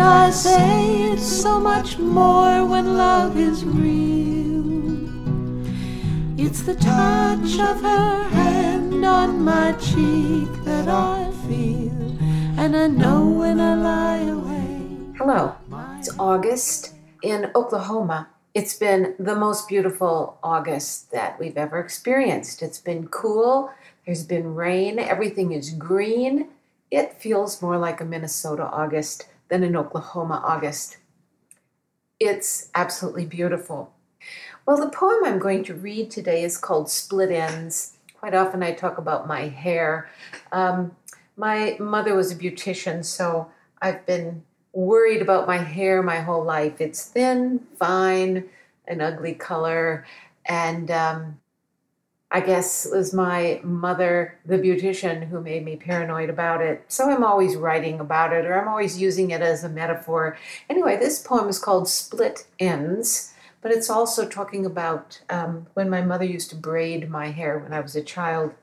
I say it's so much more when love is real. It's the touch of her hand on my cheek that I feel, and I know when I lie awake. Hello, it's August in Oklahoma. It's been the most beautiful August that we've ever experienced. It's been cool, there's been rain, everything is green. It feels more like a Minnesota August than an Oklahoma August. It's absolutely beautiful. Well, the poem I'm going to read today is called Split Ends. Quite often I talk about my hair. Um, my mother was a beautician, so I've been worried about my hair my whole life. It's thin, fine, an ugly color, and um, I guess it was my mother, the beautician, who made me paranoid about it. So I'm always writing about it or I'm always using it as a metaphor. Anyway, this poem is called Split Ends, but it's also talking about um, when my mother used to braid my hair when I was a child.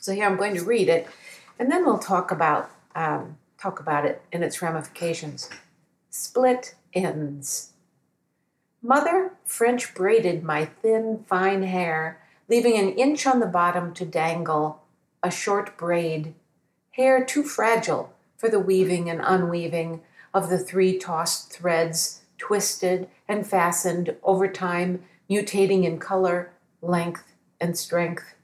So here I'm going to read it and then we'll talk about, um, talk about it and its ramifications. Split Ends. Mother French braided my thin, fine hair leaving an inch on the bottom to dangle, a short braid, hair too fragile for the weaving and unweaving of the three tossed threads, twisted and fastened over time, mutating in color, length, and strength.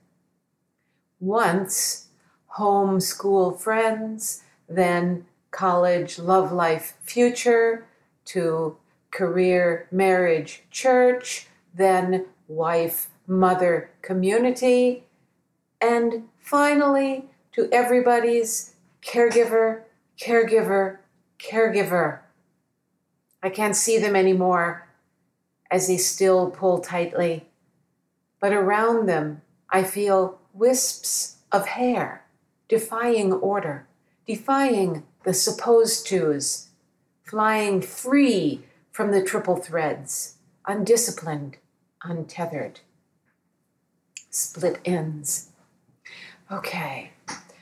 Once, home school friends, then college, love life, future, to career, marriage, church, then wife, mother community, and finally to everybody's caregiver, caregiver, caregiver. I can't see them anymore as they still pull tightly, but around them I feel wisps of hair, defying order, defying the supposed tos, flying free from the triple threads, undisciplined, untethered split ends. Okay,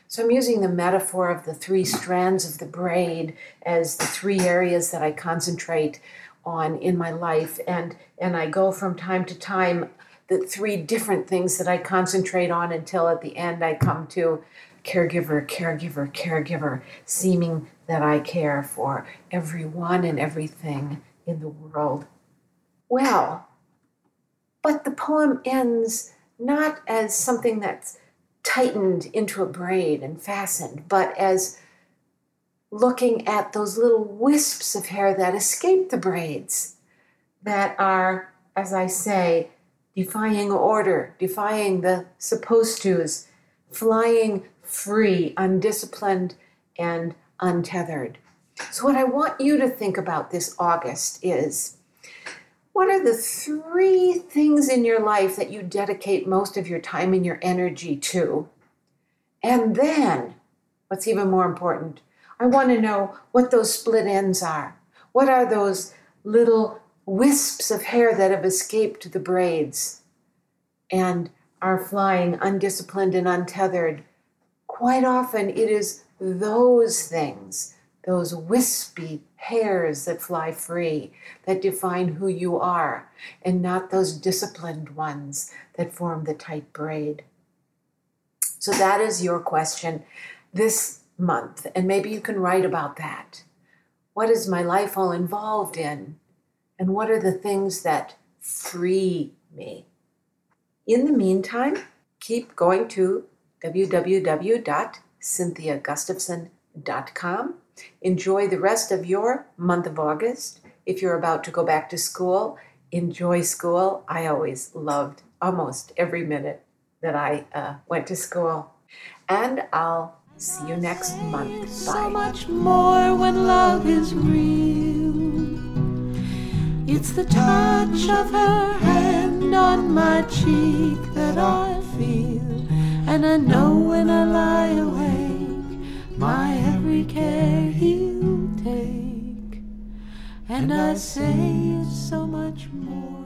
so I'm using the metaphor of the three strands of the braid as the three areas that I concentrate on in my life, and and I go from time to time the three different things that I concentrate on until at the end I come to caregiver, caregiver, caregiver, seeming that I care for everyone and everything in the world. Well, but the poem ends not as something that's tightened into a braid and fastened, but as looking at those little wisps of hair that escape the braids, that are, as I say, defying order, defying the supposed to's, flying free, undisciplined, and untethered. So, what I want you to think about this August is what are the three things in your life that you dedicate most of your time and your energy to? And then, what's even more important, I want to know what those split ends are. What are those little wisps of hair that have escaped the braids and are flying undisciplined and untethered? Quite often, it is those things, those wispy hairs that fly free, that define who you are, and not those disciplined ones that form the tight braid. So that is your question this month, and maybe you can write about that. What is my life all involved in? And what are the things that free me? In the meantime, keep going to www.cynthiagustafson.com Enjoy the rest of your month of August. If you're about to go back to school, enjoy school. I always loved almost every minute that I uh, went to school. And I'll see you next month. Bye. So much more when love is real. It's the touch of her hand on my cheek that I feel. And I know when I lie awake, my every care he'll take. And I say it's so much more.